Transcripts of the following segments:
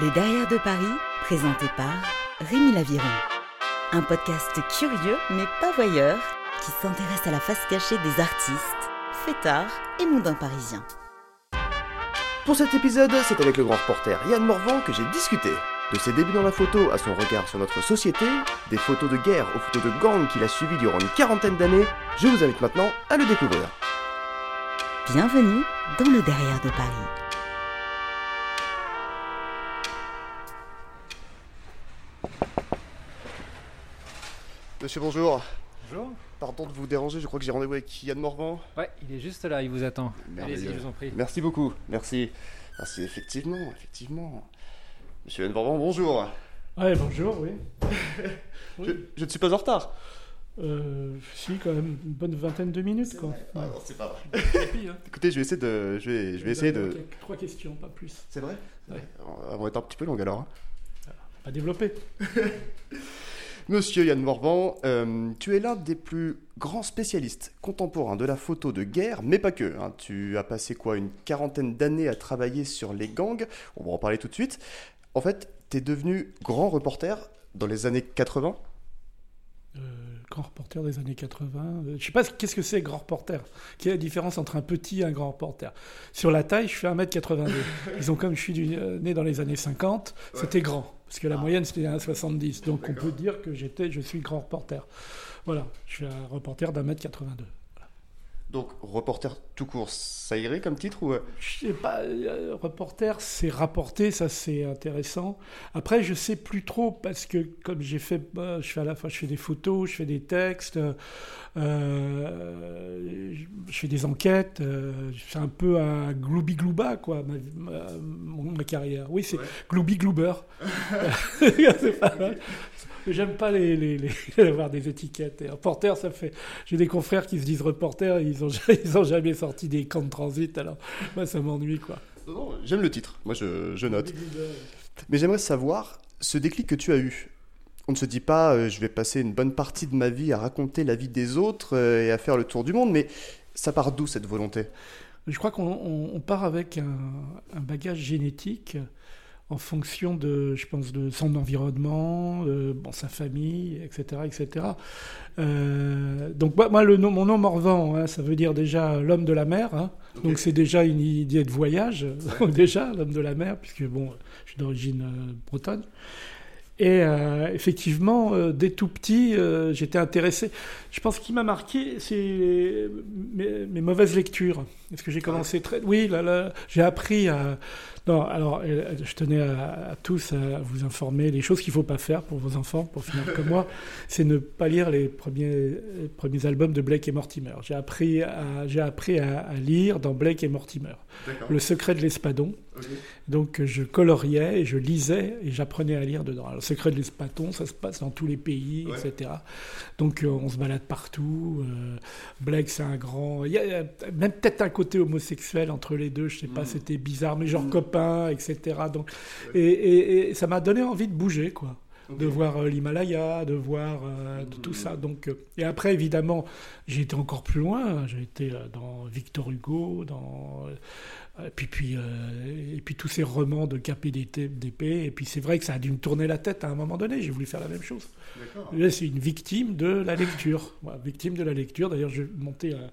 Le Derrière de Paris, présenté par Rémi Laviron. Un podcast curieux mais pas voyeur qui s'intéresse à la face cachée des artistes, fêtards et mondains parisiens. Pour cet épisode, c'est avec le grand reporter Yann Morvan que j'ai discuté. De ses débuts dans la photo à son regard sur notre société, des photos de guerre aux photos de gang qu'il a suivies durant une quarantaine d'années, je vous invite maintenant à le découvrir. Bienvenue dans le Derrière de Paris. Monsieur, bonjour. Bonjour. Pardon de vous déranger, je crois que j'ai rendez-vous avec Yann Morvan. Ouais, il est juste là, il vous attend. Allez-y, je vous en prie. Merci beaucoup, merci. Merci, effectivement, effectivement. Monsieur Yann Morvan, bonjour. Ouais, bonjour, oui. Je, je ne suis pas en retard. Euh, si, quand même, une bonne vingtaine de minutes, quoi. Ah non, c'est pas vrai. Hein. Écoutez, je vais essayer de. Je vais, je vais essayer de. Trois questions, pas plus. C'est vrai? Ouais. On va être un petit peu long alors. hein. Pas développé. Monsieur Yann Morvan, euh, tu es l'un des plus grands spécialistes contemporains de la photo de guerre, mais pas que. hein. Tu as passé quoi une quarantaine d'années à travailler sur les gangs. On va en parler tout de suite. En fait, tu es devenu grand reporter dans les années 80. Euh, grand reporter des années 80. Euh, je sais pas ce- qu'est-ce que c'est grand reporter. Quelle est la différence entre un petit et un grand reporter? Sur la taille, je fais 1m82. Ils ont comme je suis du- euh, né dans les années 50, c'était grand. Parce que la moyenne, c'était 1m70. Donc on peut dire que j'étais, je suis grand reporter. Voilà, je suis un reporter d'un mètre 82. Donc, reporter tout court, ça irait comme titre ou... euh, Je sais pas, euh, reporter, c'est rapporter, ça c'est intéressant. Après, je sais plus trop parce que comme j'ai fait, bah, je fais à la fois, je fais des photos, je fais des textes, euh, je fais des enquêtes. euh, je fais un peu un gloubi glouba quoi, ma, ma- carrière. Oui, c'est gloubi glouber. c'est pas mal. J'aime pas les, les, les- avoir des étiquettes. Et reporter, ça fait. J'ai des confrères qui se disent reporter, ils ont, ils ont jamais sorti des camps de transit. Alors moi, ça m'ennuie quoi. Non, j'aime le titre. Moi, je, je note. Mais j'aimerais savoir ce déclic que tu as eu. On ne se dit pas, euh, je vais passer une bonne partie de ma vie à raconter la vie des autres euh, et à faire le tour du monde, mais ça part d'où cette volonté? Je crois qu'on on- on part avec un, un bagage génétique en fonction de, je pense, de son environnement, de bon, sa famille, etc., etc. Euh, donc moi, moi, le nom, mon nom Morvan, hein, ça veut dire déjà l'homme de la mer. hein. Donc c'est déjà une idée de voyage, déjà l'homme de la mer, puisque bon, je suis d'origine euh, bretonne. Et euh, effectivement, dès tout petit, j'étais intéressé. Je pense qu'il m'a marqué, c'est mes, mes mauvaises lectures. Parce que j'ai commencé très. Oui, là, là, j'ai appris à. Non, alors, euh, je tenais à, à tous à vous informer les choses qu'il ne faut pas faire pour vos enfants, pour finir comme moi, c'est ne pas lire les premiers, les premiers albums de Blake et Mortimer. J'ai appris, à, j'ai appris à, à lire dans Blake et Mortimer. Le secret de l'espadon. Donc je coloriais et je lisais et j'apprenais à lire dedans. Alors, le secret de l'espadon, ça se passe dans tous les pays, Ouais. etc. Donc euh, on se balade partout. euh, Blake, c'est un grand. Il y a même peut-être un côté homosexuel entre les deux. Je sais pas, c'était bizarre, mais genre copain, etc. Donc et, et- et ça m'a donné envie de bouger, quoi. De voir euh, l'Himalaya, de voir euh, de tout ça. Donc, euh, et après, évidemment, j'ai été encore plus loin. J'ai été dans Victor Hugo, dans et puis, puis, euh, et puis tous ces romans de KPDP. Et puis c'est vrai que ça a dû me tourner la tête à un moment donné. J'ai voulu faire la même chose. Là, c'est une victime de la lecture. Voilà, victime de la lecture. D'ailleurs, j'ai monté un-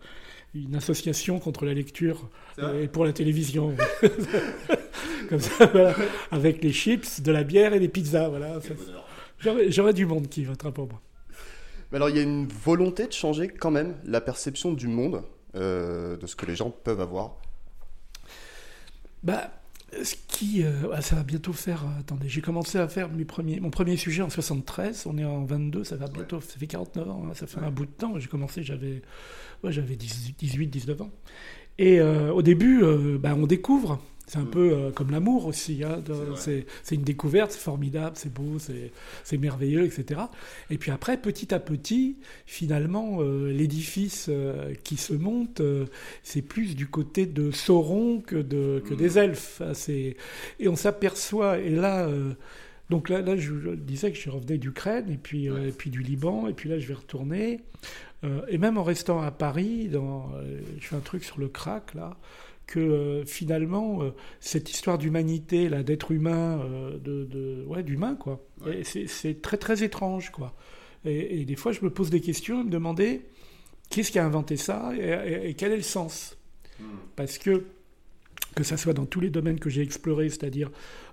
une association contre la lecture euh, et pour la télévision. Comme ça, voilà. Avec les chips, de la bière et des pizzas. Voilà. J'aurais du monde qui votera pour moi. Mais alors, il y a une volonté de changer quand même la perception du monde, euh, de ce que les gens peuvent avoir? Bah, ce qui, euh, ah, ça va bientôt faire. euh, attendez, j'ai commencé à faire mes premiers, mon premier sujet en 73. On est en 22, ça va bientôt. Ça fait 49 ans, hein, ça fait un bout de temps. J'ai commencé, j'avais, ouais, j'avais 18, 19 ans. Et euh, au début, euh, bah, on découvre. C'est un peu euh, comme l'amour aussi. hein, c'est c'est une découverte, c'est formidable, c'est beau, c'est c'est merveilleux, etc. Et puis après, petit à petit, finalement, euh, l'édifice euh, qui se monte, c'est plus du côté de Sauron que, de, que des elfes. hein, c'est- Et on s'aperçoit, et là, donc là, là je, je disais que je revenais d'Ukraine, et puis, et puis du Liban, et puis là, je vais retourner. Euh, et même en restant à Paris, dans, je fais un truc sur le crack, là, que euh, finalement, euh, cette histoire d'humanité, là, d'être humain, euh, de, de, ouais, d'humain, quoi, c'est, très très étrange, quoi. Et, et des fois, je me pose des questions et me demander qu'est-ce qui a inventé ça et, et- et quel est le sens? Parce que, que ça soit dans tous les domaines que j'ai explorés, c'est-à-dire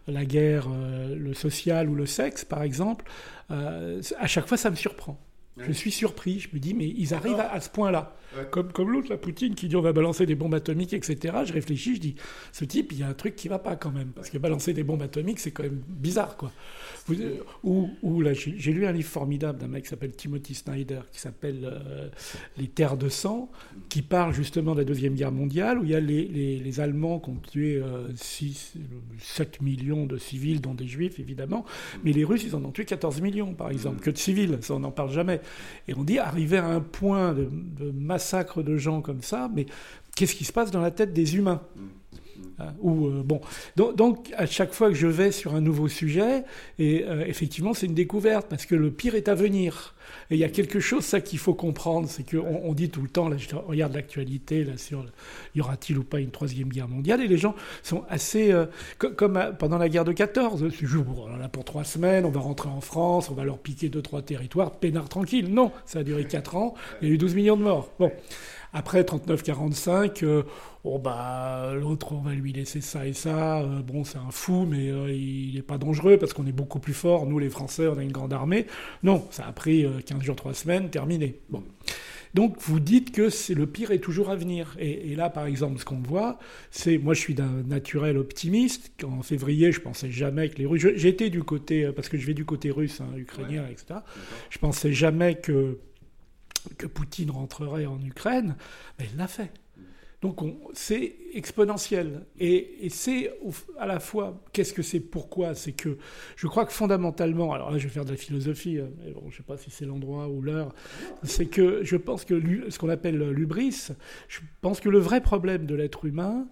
la guerre, euh, le social ou le sexe, par exemple, euh, à chaque fois, ça me surprend. Je suis surpris, je me dis, mais ils arrivent à, à ce point-là. Ouais. Comme, comme l'autre, la Poutine, qui dit on va balancer des bombes atomiques, etc. Je réfléchis, je dis, ce type, il y a un truc qui va pas quand même. Parce que balancer des bombes atomiques, c'est quand même bizarre, quoi. Vous- euh, ou, ou là, j'ai lu un livre formidable d'un mec qui s'appelle Timothy Snyder, qui s'appelle euh, Les Terres de sang, qui parle justement de la Deuxième Guerre mondiale, où il y a les, les- les Allemands qui ont tué euh, 6, 7 millions de civils, dont des Juifs, évidemment, mais les Russes, ils en ont tué 14 millions, par exemple, que de civils, ça on n'en parle jamais. Et on dit, arriver à un point de, massacre de gens comme ça, mais qu'est-ce qui se passe dans la tête des humains? Hein, ou euh, bon, donc, à chaque fois que je vais sur un nouveau sujet, et euh, effectivement c'est une découverte parce que le pire est à venir. Et il y a quelque chose ça qu'il faut comprendre, c'est qu'on on dit tout le temps, là je regarde l'actualité là sur y aura-t-il ou pas une troisième guerre mondiale, et les gens sont assez euh, co- comme euh, pendant la guerre de 14, c'est juste, bon, on en a pour trois semaines, on va rentrer en France, on va leur piquer deux trois territoires, peinard tranquille. Non, ça a duré quatre ans, il y a eu 12 millions de morts. Bon. Après 39-45, euh, oh bah, l'autre, on va lui laisser ça et ça. euh, bon, c'est un fou, mais euh, il n'est pas dangereux parce qu'on est beaucoup plus fort. Nous, les Français, on a une grande armée. Non, ça a pris euh, 15 jours, 3 semaines, terminé. Bon. Donc, vous dites que c'est le pire est toujours à venir. Et, et là, par exemple, ce qu'on voit, c'est, moi, je suis d'un naturel optimiste. En février, je pensais jamais que les Russes. J'étais du côté, parce que je vais du côté russe, hein, ukrainien, etc. Je pensais jamais que que Poutine rentrerait en Ukraine, mais il l'a fait. Donc on- c'est exponentiel. Et, et c'est à la fois, qu'est-ce que c'est, pourquoi C'est que je crois que fondamentalement, alors là je vais faire de la philosophie, euh, mais bon, je ne sais pas si c'est l'endroit ou l'heure, c'est que je pense que ce qu'on appelle l'ubris, je pense que le vrai problème de l'être humain,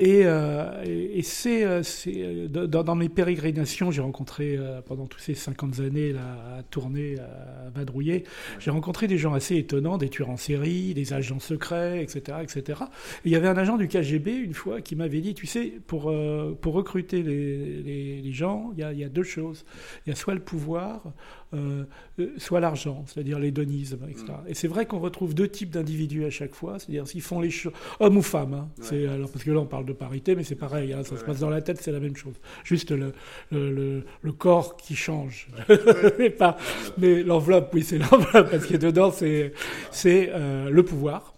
et, euh, et, et c'est, euh, c'est, euh, dans, dans mes pérégrinations, j'ai rencontré euh, pendant toutes ces 50 années là, à tourner, à vadrouiller, j'ai rencontré des gens assez étonnants, des tueurs en série, des agents secrets, etc., etc. Et il y avait un agent du KGB une fois qui m'avait dit, tu sais, pour euh, pour recruter les, les, les gens, il y, a, il y a deux choses. Il y a soit le pouvoir, soit l'argent, c'est-à-dire l'hédonisme, etc. Et c'est vrai qu'on retrouve deux types d'individus à chaque fois, c'est-à-dire s'ils font les choses, hommes ou femmes. hein. C'est alors parce que là on parle de parité, mais c'est pareil, hein, ça se passe dans la tête, c'est la même chose. Juste le le, le, le corps qui change, mais pas, mais l'enveloppe, oui, c'est l'enveloppe parce que dedans c'est c'est euh, le pouvoir.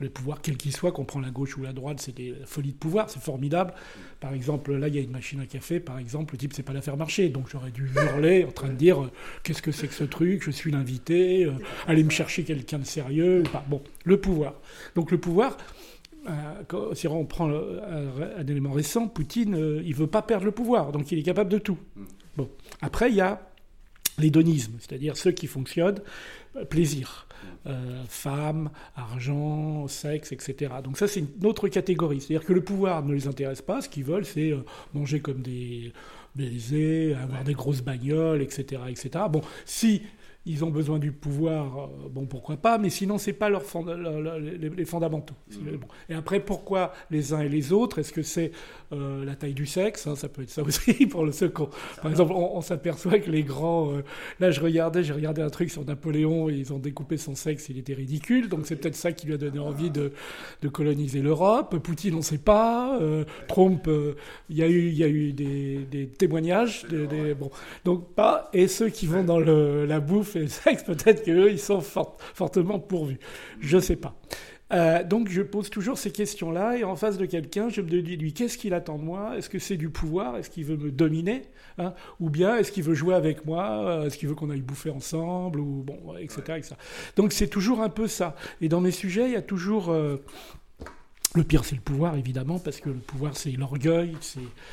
Le pouvoir, quel qu'il soit, qu'on prend la gauche ou la droite, c'est des folies de pouvoir, c'est formidable. Par exemple, là, il y a une machine à café, par exemple, le type sait pas la faire marcher. Donc j'aurais dû hurler en train de dire euh, qu'est-ce que c'est que ce truc, je suis l'invité, euh, allez me chercher quelqu'un de sérieux ou pas. Bon, le pouvoir. Donc le pouvoir, euh, si on prend le- un, un élément récent, Poutine, euh, il veut pas perdre le pouvoir, donc il est capable de tout. Bon. Après, il y a l'hédonisme, c'est-à-dire ceux qui fonctionnent, euh, plaisir. Euh, femmes, argent, sexe, etc. Donc ça, c'est une autre catégorie. C'est-à-dire que le pouvoir ne les intéresse pas. Ce qu'ils veulent, c'est euh, manger comme des baisers, avoir des grosses bagnoles, etc., etc. Bon, si ils ont besoin du pouvoir, euh, bon, pourquoi pas, mais sinon, c'est pas leur fond- les, les fondamentaux. Bon. Et après, pourquoi les uns et les autres? Est-ce que c'est euh, la taille du sexe hein, Ça peut être ça aussi pour le second. Par exemple, on, on s'aperçoit que les grands. euh, là, je regardais, j'ai regardé un truc sur Napoléon et ils ont découpé son sexe, il était ridicule. Donc c'est peut-être ça qui lui a donné envie de, de coloniser l'Europe. Poutine, on ne sait pas. Euh, Trump, il y a eu, y a eu des, des témoignages. Des, des- bon, donc pas. Et ceux qui vont dans le, la bouffe le sexe, peut-être qu'eux, ils sont fort- fortement pourvus. Je ne sais pas. Euh, donc je pose toujours ces questions-là et en face de quelqu'un, je me dis lui qu'est-ce qu'il attend de moi? Est-ce que c'est du pouvoir? Est-ce qu'il veut me dominer Hein? Ou bien est-ce qu'il veut jouer avec moi? Euh, Est-ce qu'il veut qu'on aille bouffer ensemble? Ou bon, etc., etc. Donc c'est toujours un peu ça. Et dans mes sujets, il y a toujours euh, le pire, c'est le pouvoir, évidemment, parce que le pouvoir, c'est l'orgueil,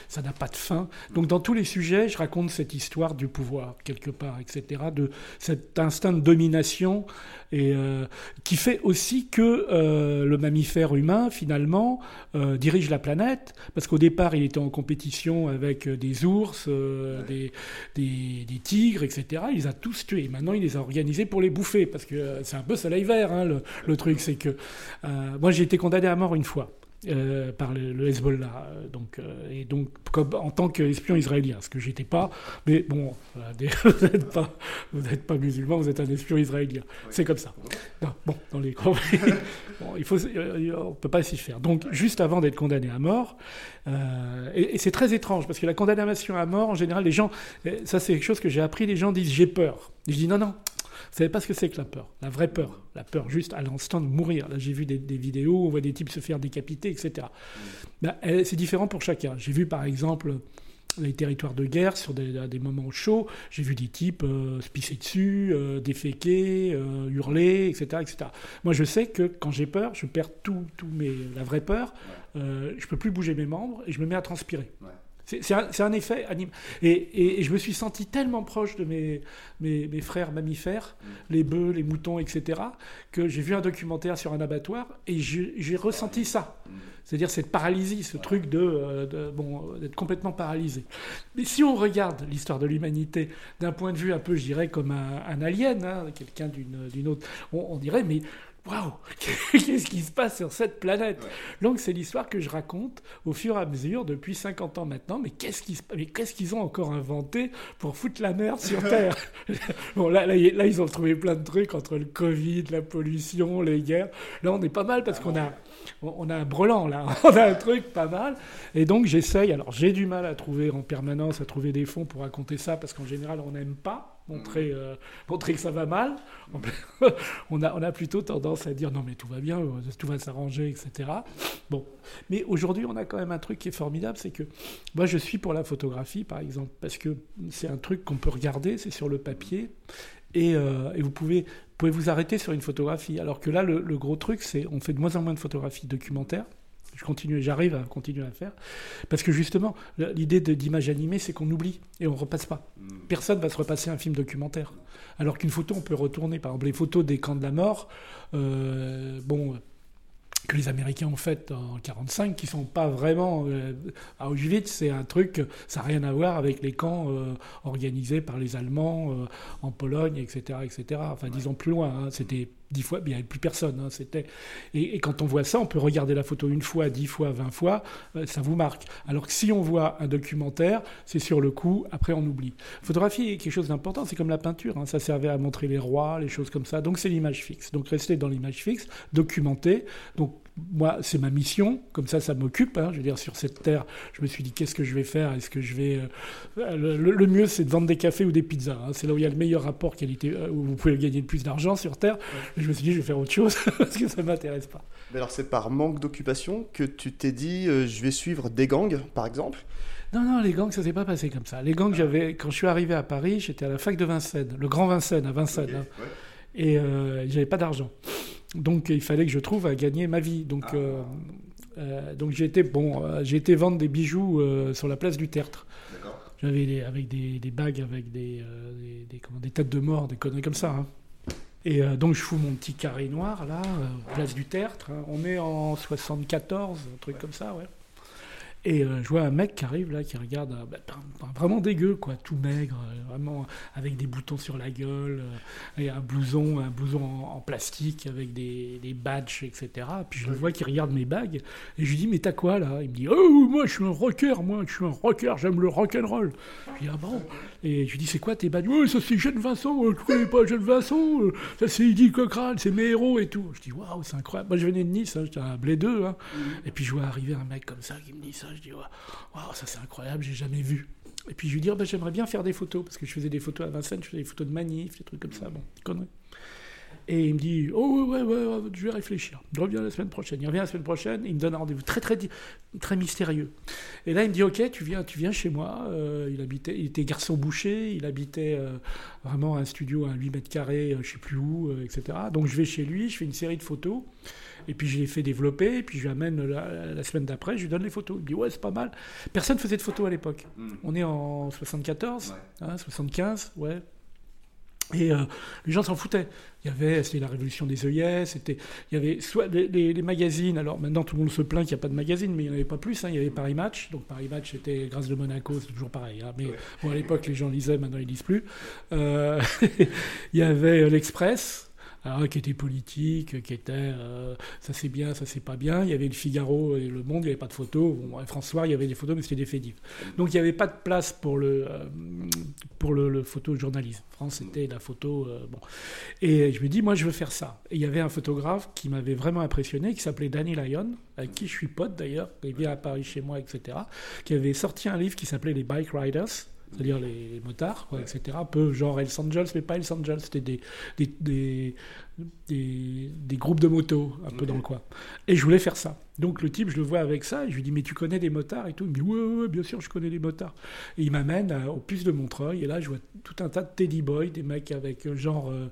ça n'a pas de fin. Donc, dans tous les sujets, je raconte cette histoire du pouvoir, quelque part, etc., de cet instinct de domination, et euh, qui fait aussi que euh, le mammifère humain, finalement, euh, dirige la planète, parce qu'au départ, il était en compétition avec des ours, des, des, des tigres, etc. Il les a tous tués. Maintenant, il les a organisés pour les bouffer, parce que c'est un peu soleil vert, hein, le, le truc, c'est que... moi, j'ai été condamné à mort une fois euh, par le, le Hezbollah. euh, Donc, euh, et donc, comme, en tant qu'espion israélien, ce que j'étais pas, mais bon, des- vous n'êtes pas, pas musulman, vous êtes un espion israélien. C'est comme ça. Non, bon, dans les bon, il faut, on peut pas s'y faire. Donc, juste avant d'être condamné à mort, euh, et, et c'est très étrange parce que la condamnation à mort, en général, les gens, ça c'est quelque chose que j'ai appris, les gens disent j'ai peur. Et je dis non, non. Vous savez pas ce que c'est que la peur, la vraie peur, la peur juste à l'instant de mourir. Là, j'ai vu des, des vidéos, on voit des types se faire décapiter, etc. Ben, elle- c'est différent pour chacun. J'ai vu par exemple les territoires de guerre sur des, moments chauds, j'ai vu des types euh, se pisser dessus, euh, déféquer, euh, hurler, etc., etc. Moi, je sais que quand j'ai peur, je perds tout, tout mes, la vraie peur. Euh, je peux plus bouger mes membres et je me mets à transpirer. C'est un, effet anime. Et, et- et je me suis senti tellement proche de mes, mes, mes frères mammifères, les bœufs, les moutons, etc., que j'ai vu un documentaire sur un abattoir et j'ai ressenti ça. C'est-à-dire cette paralysie, ce truc de, euh, de- bon, d'être complètement paralysé. Mais si on regarde l'histoire de l'humanité d'un point de vue un peu, je dirais, comme un, un alien, hein, quelqu'un d'une d'une autre, on, on dirait, mais waouh, qu'est-ce qui se passe sur cette planète Donc c'est l'histoire que je raconte au fur et à mesure depuis 50 ans maintenant. Mais qu'est-ce qu'ils mais qu'est-ce qu'ils ont encore inventé pour foutre la merde sur Terre? Bon là, là, ils ont trouvé plein de trucs entre le Covid, la pollution, les guerres. Là on est pas mal parce qu'on a on a un brelan là, on a un truc pas mal. Et donc j'essaye. Alors j'ai du mal à trouver en permanence à trouver des fonds pour raconter ça parce qu'en général on n'aime pas montrer euh, montrer que ça va mal. on a plutôt tendance à dire non mais tout va bien, tout va s'arranger, etc. Bon, mais aujourd'hui on a quand même un truc qui est formidable, c'est que moi je suis pour la photographie par exemple parce que c'est un truc qu'on peut regarder, c'est sur le papier et, euh, et vous pouvez vous pouvez vous arrêter sur une photographie. Alors que là, le, le gros truc, c'est on fait de moins en moins de photographies documentaires. Je continue, j'arrive à continuer à faire. Parce que justement, l'idée d'image animée, c'est qu'on oublie et on repasse pas. Personne va se repasser un film documentaire. Alors qu'une photo, on peut retourner. Par exemple, les photos des camps de la mort, euh, bon, que les Américains ont faites en 45, qui sont pas vraiment euh, à Auschwitz, c'est un truc, ça n'a rien à voir avec les camps euh, organisés par les Allemands euh, en Pologne, etc., etc. Enfin, disons plus loin, hein, c'était dix fois, il n'y avait plus personne. hein, c'était et, quand on voit ça, on peut regarder la photo une fois, dix fois, vingt fois, euh, ça vous marque. Alors que si on voit un documentaire, c'est sur le coup, après on oublie. Photographie est quelque chose d'important, c'est comme la peinture, hein, ça servait à montrer les rois, les choses comme ça. Donc c'est l'image fixe. Donc rester dans l'image fixe, documenter. Donc moi, c'est ma mission, comme ça, ça m'occupe. hein. je veux dire, sur cette terre, je me suis dit, qu'est-ce que je vais faire? Est-ce que je vais... euh, le, mieux, c'est de vendre des cafés ou des pizzas. hein. C'est là où il y a le meilleur rapport qualité, euh, où vous pouvez gagner le plus d'argent sur Terre. Je me suis dit, je vais faire autre chose, parce que ça m'intéresse pas. Mais alors c'est par manque d'occupation que tu t'es dit euh, je vais suivre des gangs par exemple? Non, non, les gangs, ça s'est pas passé comme ça. Les gangs, j'avais, quand je suis arrivé à Paris, j'étais à la fac de Vincennes, le grand Vincennes, à Vincennes. hein. et euh, j'avais pas d'argent. Donc il fallait que je trouve à gagner ma vie. Donc, euh, euh, donc j'ai été bon, euh, j'ai été vendre des bijoux euh, sur la place du Tertre. J'avais des, avec des, des bagues avec des, euh, des, des- comment, des têtes de mort, des conneries comme ça. hein. Et euh, donc je fous mon petit carré noir là, euh, place du Tertre. hein. On est en 74, un truc comme ça, ouais. Et euh, je vois un mec qui arrive là, qui regarde, euh, bah, vraiment dégueu, quoi, tout maigre, euh, vraiment avec des boutons sur la gueule, et un blouson, un blouson en, en plastique avec des, des badges, etc. Puis je le vois qui regarde mes bagues, et je lui dis, mais t'as quoi là? Il me dit, oh, moi je suis un rocker, moi je suis un rocker, j'aime le rock'n'roll. Je dis, ah bon Et je lui dis, c'est quoi tes badges? Ouais, ça c'est Jeanne Vincent, tu connais pas Jeanne Vincent, ça c'est Eddie Cochrane, c'est mes héros et tout. Je dis, waouh, c'est incroyable. Moi je venais de Nice, hein, j'étais un blé d'eux, hein. Et puis je vois arriver un mec comme ça qui me dit ça, je dis waouh, ça c'est incroyable, j'ai jamais vu. Et puis je lui dis oh, ben, j'aimerais bien faire des photos parce que je faisais des photos à Vincennes, je faisais des photos de manifs, des trucs comme ça, bon, conneries. Et il me dit oh ouais ouais, ouais, je vais réfléchir. Je reviens la semaine prochaine. Il revient la semaine prochaine, il me donne un rendez-vous très très très mystérieux. Et là il me dit ok tu viens tu viens chez moi. Euh, il habitait il était garçon boucher, il habitait euh, vraiment un studio à 8 mètres carrés, euh, je sais plus où, euh, etc. Donc je vais chez lui, je fais une série de photos. Et puis je les fais développer, et puis je lui amène la, la semaine d'après, je lui donne les photos. Il me dit ouais c'est pas mal. Personne faisait de photos à l'époque. On est en 74, hein, 75, ouais. Et euh, les gens s'en foutaient. Il y avait, c'était la révolution des œillets, c'était, il y avait soit les, les- les magazines. Alors maintenant tout le monde se plaint qu'il n'y a pas de magazine, mais il n'y en avait pas plus. hein. Il y avait Paris Match, donc Paris Match c'était grâce de Monaco, c'est toujours pareil. hein. Mais bon, à l'époque les gens lisaient, maintenant ils lisent plus. Euh, il y avait euh, l'Express. Alors, qui était politique, qui était euh, ça c'est bien, ça c'est pas bien. Il y avait le Figaro et le Monde, il n'y avait pas de photos. François, il y avait des photos, mais c'était des faits divers. Donc il n'y avait pas de place pour le, euh, pour le, photojournalisme. France, c'était la photo. Euh, bon. Et je me dis, moi, je veux faire ça. Et il y avait un photographe qui m'avait vraiment impressionné, qui s'appelait Danny Lyon, avec qui je suis pote d'ailleurs, il vient à Paris chez moi, etc., qui avait sorti un livre qui s'appelait Les Bike Riders c'est-à-dire les, motards, etc. Un peu genre Hells Angels, mais pas Hells Angels, c'était des des, des, groupes de motos un peu dans le coin. Et je voulais faire ça. Donc le type, je le vois avec ça, et je lui dis, mais tu connais des motards et tout? Il me dit, ouais, ouais, bien sûr, je connais des motards. Et il m'amène au puce de Montreuil, et là, je vois tout un tas de Teddy Boy, des mecs avec euh, genre. Euh,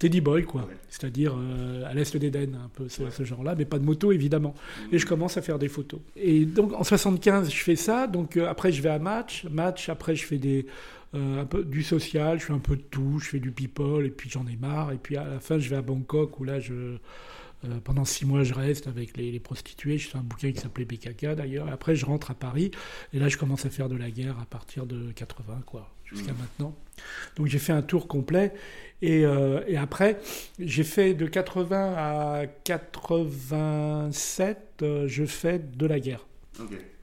Teddy Boy, quoi. C'est-à-dire euh, à l'est d'Éden, un peu ce, genre-là, mais pas de moto, évidemment. Et je commence à faire des photos. Et donc en 75, je fais ça. Donc euh, après, je vais à match. Match, après, je fais des, euh, un peu du social, je fais un peu de tout. Je fais du people, et puis j'en ai marre. Et puis à la fin, je vais à Bangkok, où là, je. Pendant six mois, je reste avec les, prostituées. Je fais un bouquin qui s'appelait BKK d'ailleurs. Après, je rentre à Paris. Et là, je commence à faire de la guerre à partir de 80, quoi, jusqu'à mmh. maintenant. Donc, j'ai fait un tour complet. Euh, et, après, j'ai fait de 80 à 87, euh, je fais de la guerre.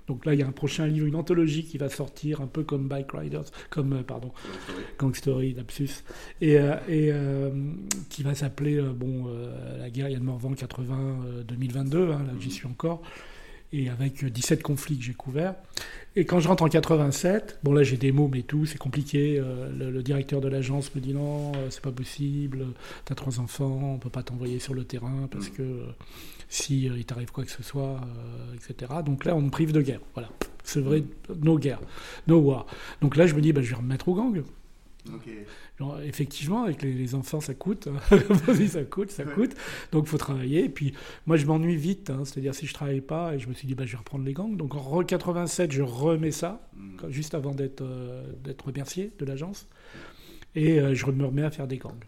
Donc là, il y a un prochain livre, une anthologie qui va sortir, un peu comme Bike Riders, comme, euh, pardon, Gang Story, lapsus, et, et qui va s'appeler, bon, La guerre, Yann Morvan 80, 2022, hein, là j'y suis encore et avec 17 conflits que j'ai couverts. Et quand je rentre en 87, bon là j'ai des mots mais tout, c'est compliqué. Euh, le, directeur de l'agence me dit non, euh, c'est pas possible, t'as trois enfants, on peut pas t'envoyer sur le terrain parce mm. que euh, si il t'arrive quoi que ce soit, etc. Donc là on me prive de guerre. Voilà, c'est vrai, no guerre, no war. Donc là je me dis bah, je vais remettre au gang effectivement, avec les, enfants, ça coûte. Hein. ça coûte, ça coûte. Donc, il faut travailler. Et puis, moi, je m'ennuie vite. Hein. C'est-à-dire, si je ne travaille pas, et je me suis dit, bah, je vais reprendre les gangs. Donc, en 87, je remets ça, mm. juste avant d'être euh, d'être remercié de l'agence. Et euh, je me remets à faire des gangs.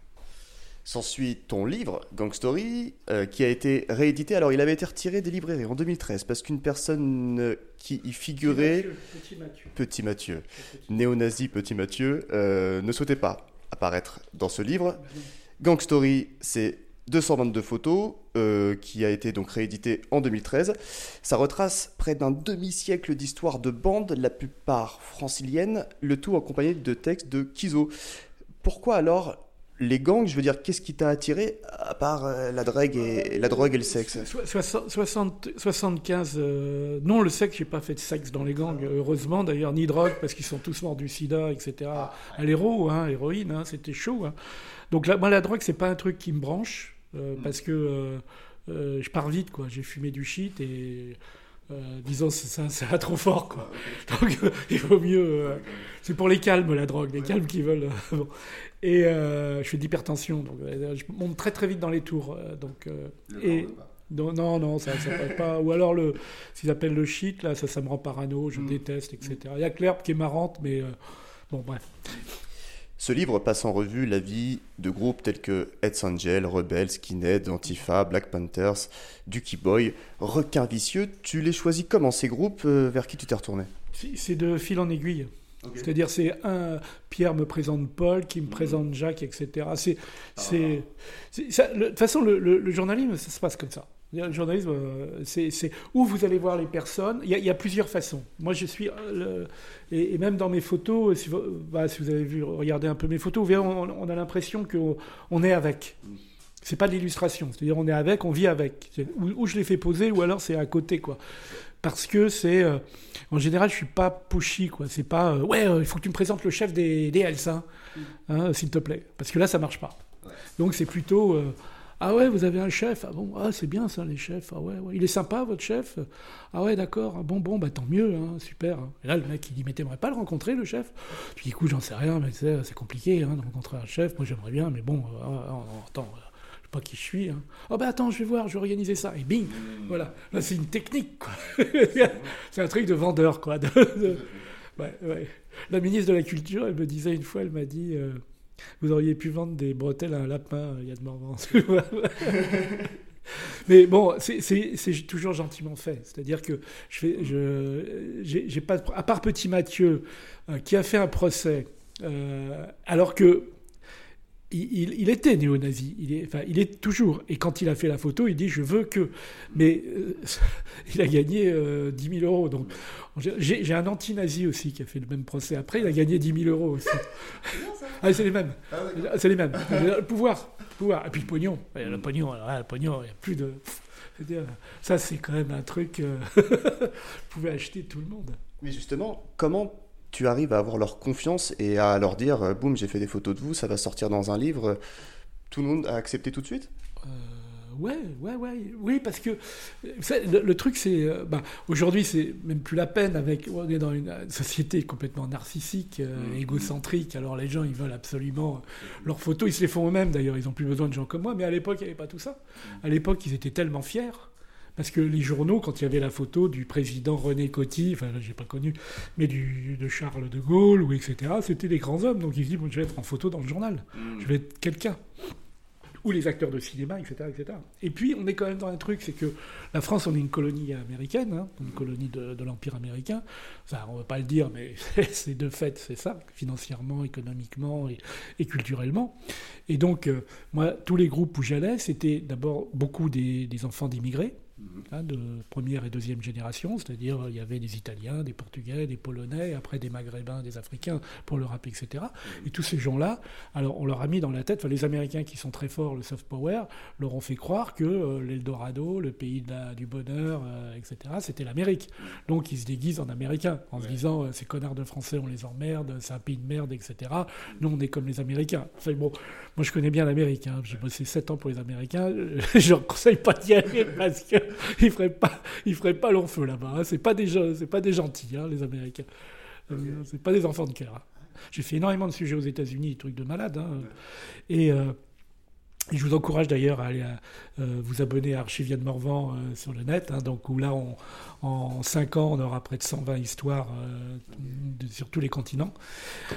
S'ensuit ton livre, Gang Story, euh, qui a été réédité. Alors, il avait été retiré des librairies en 2013 parce qu'une personne qui y figurait, Petit Mathieu, Petit Mathieu, néo-nazi Petit Mathieu, ne souhaitait pas apparaître dans ce livre. Gang Story, c'est 222 photos, euh, qui a été donc réédité en 2013. Ça retrace près d'un demi-siècle d'histoire de bandes, la plupart franciliennes, le tout accompagné de textes de Kizo. Pourquoi alors les gangs, je veux dire, qu'est-ce qui t'a attiré à part euh, la drogue et la drogue et le sexe? 75 euh, non, le sexe, j'ai pas fait de sexe dans les gangs, heureusement d'ailleurs, ni drogue parce qu'ils sont tous morts du sida, etc. À hein, héroïne, hein, c'était chaud. Hein. Donc là, moi, la drogue, c'est pas un truc qui me branche euh, parce que je pars vite, quoi. J'ai fumé du shit et euh, disons, ça, ça va trop fort, quoi. Donc, il vaut mieux. Euh, c'est pour les calmes, la drogue, les calmes qui veulent. Euh, et je fais d'hypertension, donc je monte très très vite dans les tours. donc, et, non, non, non, ça ne pas. Ou alors, le, ce qu'ils appellent le shit, là, ça, ça me rend parano, je mm. déteste, etc. Il y a Claire qui est marrante, mais bon, bref. Ce livre passe en revue la vie de groupes tels que Heads Angel, Rebels, Skinhead, Antifa, Black Panthers, Ducky Boy, Requin Vicieux. Tu les choisis comment ces groupes euh, Vers qui tu t'es retourné? C'est de fil en aiguille. C'est-à-dire, c'est un. Pierre me présente Paul, qui me présente Jacques, etc. C'est, c'est, de toute façon, le, journalisme, ça se passe comme ça. Le journalisme, euh, c'est où vous allez voir les personnes. Il y, a, plusieurs façons. Moi, je suis. Euh, et, même dans mes photos, si vous, bah, si vous avez vu, regardez un peu mes photos, on, a l'impression qu'on est avec. C'est pas de l'illustration. C'est-à-dire, on est avec, on vit avec. Ou, je les fais poser, ou alors c'est à côté, quoi. Parce que c'est. Euh, en général, je suis pas pushy, quoi. C'est pas. ouais, il faut que tu me présentes le chef des, des Hells, hein, hein, s'il te plaît. Parce que là, ça marche pas. Donc, c'est plutôt. Ah ouais, vous avez un chef Ah bon, ah c'est bien ça, les chefs. Ah ouais, ouais. il est sympa votre chef? Ah ouais, d'accord. Ah bon, bon, bah tant mieux, hein, super. Et là, le mec, il dit, mais t'aimerais pas le rencontrer, le chef? Puis écoute, j'en sais rien, mais c'est compliqué hein, de rencontrer un chef. Moi, j'aimerais bien, mais bon, euh, attends, euh, je sais pas qui je suis. Hein. Oh bah attends, je vais voir, je vais organiser ça. Et bing Voilà. Là, c'est une technique, quoi. c'est un truc de vendeur, quoi. La ministre de la Culture, elle me disait une fois, elle m'a dit. Euh, vous auriez pu vendre des bretelles à un lapin, il y a de Morvan. Mais bon, c'est toujours gentiment fait. C'est-à-dire que je fais, je, j'ai pas, à part Petit Mathieu, euh, qui a fait un procès, euh, alors que il, il, était néo-nazi, il est, enfin, il est toujours. Et quand il a fait la photo, il dit je veux que. Mais euh, il a gagné 10 000 euros. Donc j'ai un anti-nazi aussi qui a fait le même procès. Après, il a gagné 10 000 euros aussi. ah, c'est les mêmes. Ah, c'est les mêmes. Le pouvoir, pouvoir. Et puis le pognon. Le pognon, alors, le pognon, il n'y a plus de. Ça, c'est quand même un truc. Euh, vous pouvez acheter tout le monde. Mais justement, comment tu arrives à avoir leur confiance et à leur dire euh, boum, j'ai fait des photos de vous, ça va sortir dans un livre Tout le monde a accepté tout de suite? Euh, Ouais, ouais, ouais, oui, parce que le, truc, c'est, bah, aujourd'hui, c'est même plus la peine. Avec, on est dans une société complètement narcissique, mmh. égocentrique. Alors les gens, ils veulent absolument leurs photos. Ils se les font eux-mêmes. D'ailleurs, ils ont plus besoin de gens comme moi. Mais à l'époque, il n'y avait pas tout ça. À l'époque, ils étaient tellement fiers parce que les journaux, quand il y avait la photo du président René Coty, enfin là j'ai pas connu, mais du, de Charles de Gaulle, ou etc., c'était des grands hommes. Donc ils se disent, je vais être en photo dans le journal, je vais être quelqu'un. Ou les acteurs de cinéma, etc., etc. Et puis on est quand même dans un truc, c'est que la France, on est une colonie américaine, hein, une colonie de, l'Empire américain. Ça, on ne va pas le dire, mais c'est de fait, c'est ça, financièrement, économiquement et, culturellement. Et donc, euh, moi, tous les groupes où j'allais, c'était d'abord beaucoup des enfants d'immigrés. Hein, de première et deuxième génération, c'est-à-dire il y avait des Italiens, des Portugais, des Polonais, après des Maghrébins, des Africains pour le rap, etc. Et tous ces gens-là, alors on leur a mis dans la tête, enfin, les Américains qui sont très forts, le soft power, leur ont fait croire que euh, l'Eldorado, le pays du bonheur, euh, etc., c'était l'Amérique. Donc ils se déguisent en Américains, en se disant euh, ces connards de Français, on les emmerde, c'est un pays de merde, etc. Nous, on est comme les Américains. Enfin, bon, moi je connais bien l'Amérique, hein. j'ai bossé 7 ans pour les Américains, je ne conseille pas d'y aller parce que ils feraient pas, ils feraient pas long feu là-bas. Hein. C'est pas des, c'est pas des gentils, hein, les Américains. Euh, c'est pas des enfants de cœur. Hein. J'ai fait énormément de sujets aux États-Unis, trucs de malade. Et, euh, je vous encourage d'ailleurs à aller euh, vous abonner à Archivienne Morvan sur le net, donc où là, en 5 ans, on aura près de 120 histoires sur tous les continents.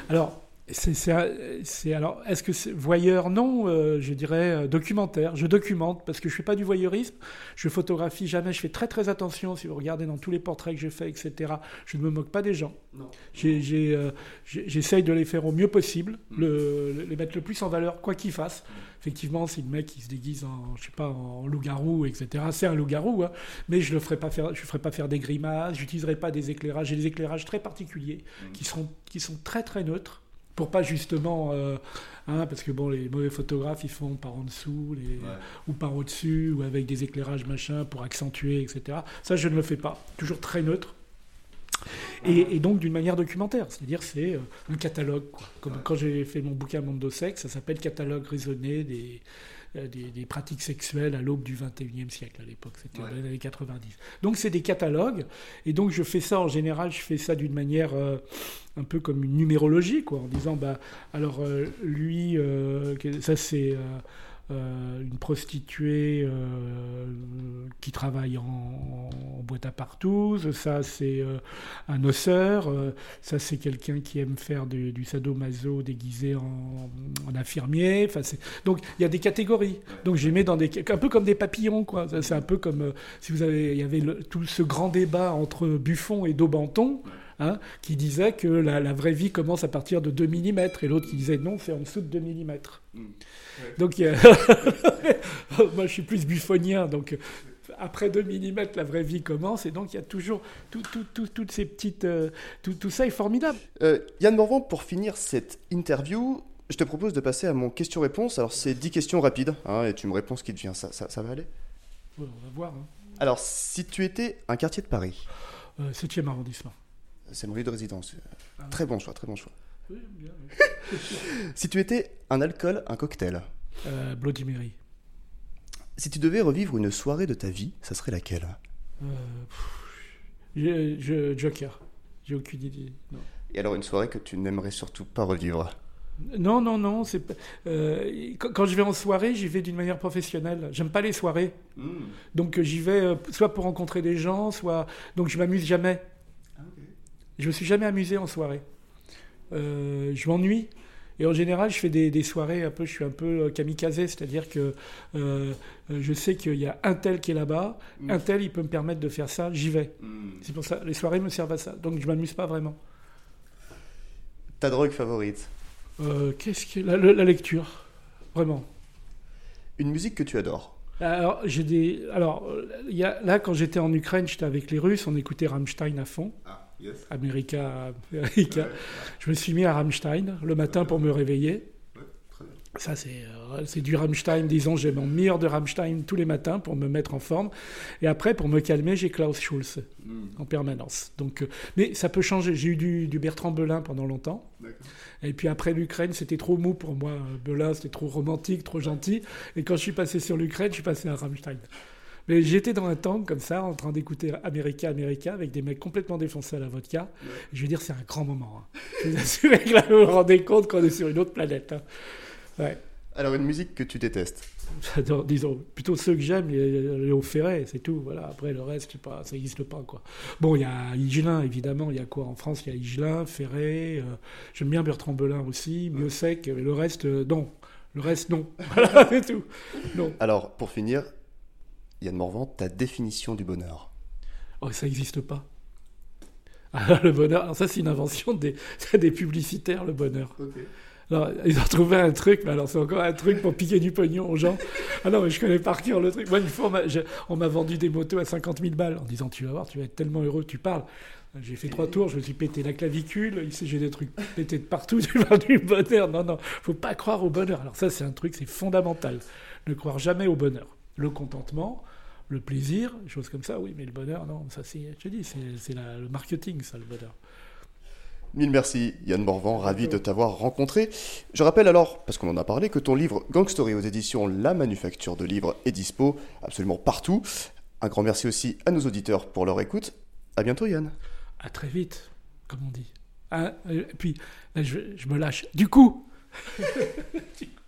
Alors, c'est alors, est-ce que c'est voyeur? Non, euh, je dirais euh, documentaire. Je documente parce que je fais pas du voyeurisme. Je photographie jamais. Je fais très très attention. Si vous regardez dans tous les portraits que je fais, etc. Je ne me moque pas des gens. Euh, j'essaye de les faire au mieux possible, mm. le, les mettre le plus en valeur, quoi qu'ils fassent. Effectivement, si le mec qui se déguise en, je sais pas, en loup-garou, etc. C'est un loup-garou, hein. mais je ne ferai pas faire, je ferai pas faire des grimaces. J'utiliserai pas des éclairages. J'ai des éclairages très particuliers mm. qui sont qui sont très très neutres pour pas justement euh, hein, parce que bon les mauvais photographes ils font par en dessous les, ou par au dessus ou avec des éclairages machin pour accentuer etc ça je ne le fais pas. Toujours très neutre et, donc d'une manière documentaire. C'est-à-dire c'est euh, un catalogue comme quand j'ai fait mon bouquin Mondo Sex ça s'appelle catalogue raisonné des euh, des, pratiques sexuelles à l'aube du 21e siècle à l'époque, c'était dans les années 90. Donc c'est des catalogues, et donc je fais ça en général, je fais ça d'une manière un peu comme une numérologie, quoi, en disant, bah, alors euh, lui, euh, ça c'est euh, une prostituée qui travaille en, boîte à partouze, ça c'est un osseur, ça c'est quelqu'un qui aime faire du, du sadomaso déguisé en, infirmier. Enfin, donc il y a des catégories. Donc j'ai mis dans des un peu comme des papillons, quoi. C'est un peu comme si vous avez, il y avait tout ce grand débat entre Buffon et Daubenton. Hein, qui disait que la, vraie vie commence à partir de 2 mm, et l'autre qui disait non, c'est en dessous de 2 mm. Donc, moi je suis plus buffonien, donc après 2 mm, la vraie vie commence, et donc il y a toujours toutes ces petites. Euh, tout, ça est formidable. Euh, Yann Morvan, pour finir cette interview, je te propose de passer à mon question-réponse. Alors, c'est 10 questions rapides, hein, et tu me réponds ce qui te vient. Ça, ça, va aller? On va voir. Hein. Alors, si tu étais un quartier de Paris? 7e euh, arrondissement. C'est mon lieu de résidence. Ah. Très bon choix, très bon choix. si tu étais un alcool, un cocktail euh, Bloody Mary. Si tu devais revivre une soirée de ta vie, ça serait laquelle? Euh, je, Joker. J'ai aucune idée. Et alors une soirée que tu n'aimerais surtout pas revivre? Non, non, non. C'est euh, quand je vais en soirée, j'y vais d'une manière professionnelle. J'aime pas les soirées, hmm. donc j'y vais euh, soit pour rencontrer des gens, soit donc je m'amuse jamais. Je me suis jamais amusé en soirée. Euh, je m'ennuie. Et en général, je fais des, soirées un peu, je suis un peu kamikaze, c'est-à-dire que euh, je sais qu'il y a un tel qui est là-bas, mm. un tel, il peut me permettre de faire ça, j'y vais. Mm. C'est pour ça, les soirées me servent à ça. Donc je m'amuse pas vraiment. Ta drogue favorite? Euh, Qu'est-ce que la, la, lecture vraiment. Une musique que tu adores? Alors, j'ai des. Alors, il y a... là, quand j'étais en Ukraine, j'étais avec les Russes, on écoutait Rammstein à fond. Ah, yes. America, America. Je me suis mis à Rammstein le matin pour me réveiller. Ça, c'est euh, c'est du Rammstein, disons, j'ai mon meilleur de Rammstein tous les matins pour me mettre en forme. Et après, pour me calmer, j'ai Klaus Schulz en permanence. Donc, euh, mais ça peut changer. J'ai eu du, du Bertrand Belin pendant longtemps. Et puis après l'Ukraine, c'était trop mou pour moi. Belin, c'était trop romantique, trop gentil. Et quand je suis passé sur l'Ukraine, je suis passé à Rammstein. Mais j'étais dans un tank comme ça, en train d'écouter America, America, avec des mecs complètement défoncés à la vodka. Je veux dire, c'est un grand moment. hein. Je vous assure que là, vous vous rendez compte qu'on est sur une autre planète. hein. Ouais. Alors, une musique que tu détestes J'adore, disons, plutôt ceux que j'aime, Léo Ferré, c'est tout. Voilà. Après, le reste, pas, ça n'existe pas, quoi. Bon, il y a Higelin, évidemment. Il y a quoi en France? Il y a Higelin, Ferré. euh, j'aime bien Bertrand Belin aussi, Mieux Sec. Mais le reste, euh, non. Le reste, non. Voilà, c'est tout. Non. Alors, pour finir, Yann Morvan, ta définition du bonheur Oh, ça n'existe pas. Alors, le bonheur, alors ça, c'est une invention des, des publicitaires, le bonheur. Alors, ils ont trouvé un truc, mais alors c'est encore un truc pour piquer du pognon aux gens. Ah non, mais je connais par cœur le truc. Moi, une fois, on m'a- j'ai- vendu des motos à 50 000 balles en disant Tu vas voir, tu vas être tellement heureux, tu parles. J'ai fait trois tours, je me suis pété la clavicule, ici j'ai des trucs pétés de partout, tu parles du bonheur. Non, non, faut pas croire au bonheur. Alors, ça, c'est un truc, c'est fondamental. Ne croire jamais au bonheur. Le contentement, le plaisir, des choses comme ça, oui, mais le bonheur, non, ça, c'est, je te dis, c'est, le marketing, ça, le bonheur. Mille merci Yann Morvan, ravi de t'avoir rencontré. Je rappelle alors, parce qu'on en a parlé, que ton livre Gang Story aux éditions La Manufacture de Livres est dispo absolument partout. Un grand merci aussi à nos auditeurs pour leur écoute. À bientôt Yann. À très vite, comme on dit. Ah, et puis, là, je, je me lâche. Du coup Du coup.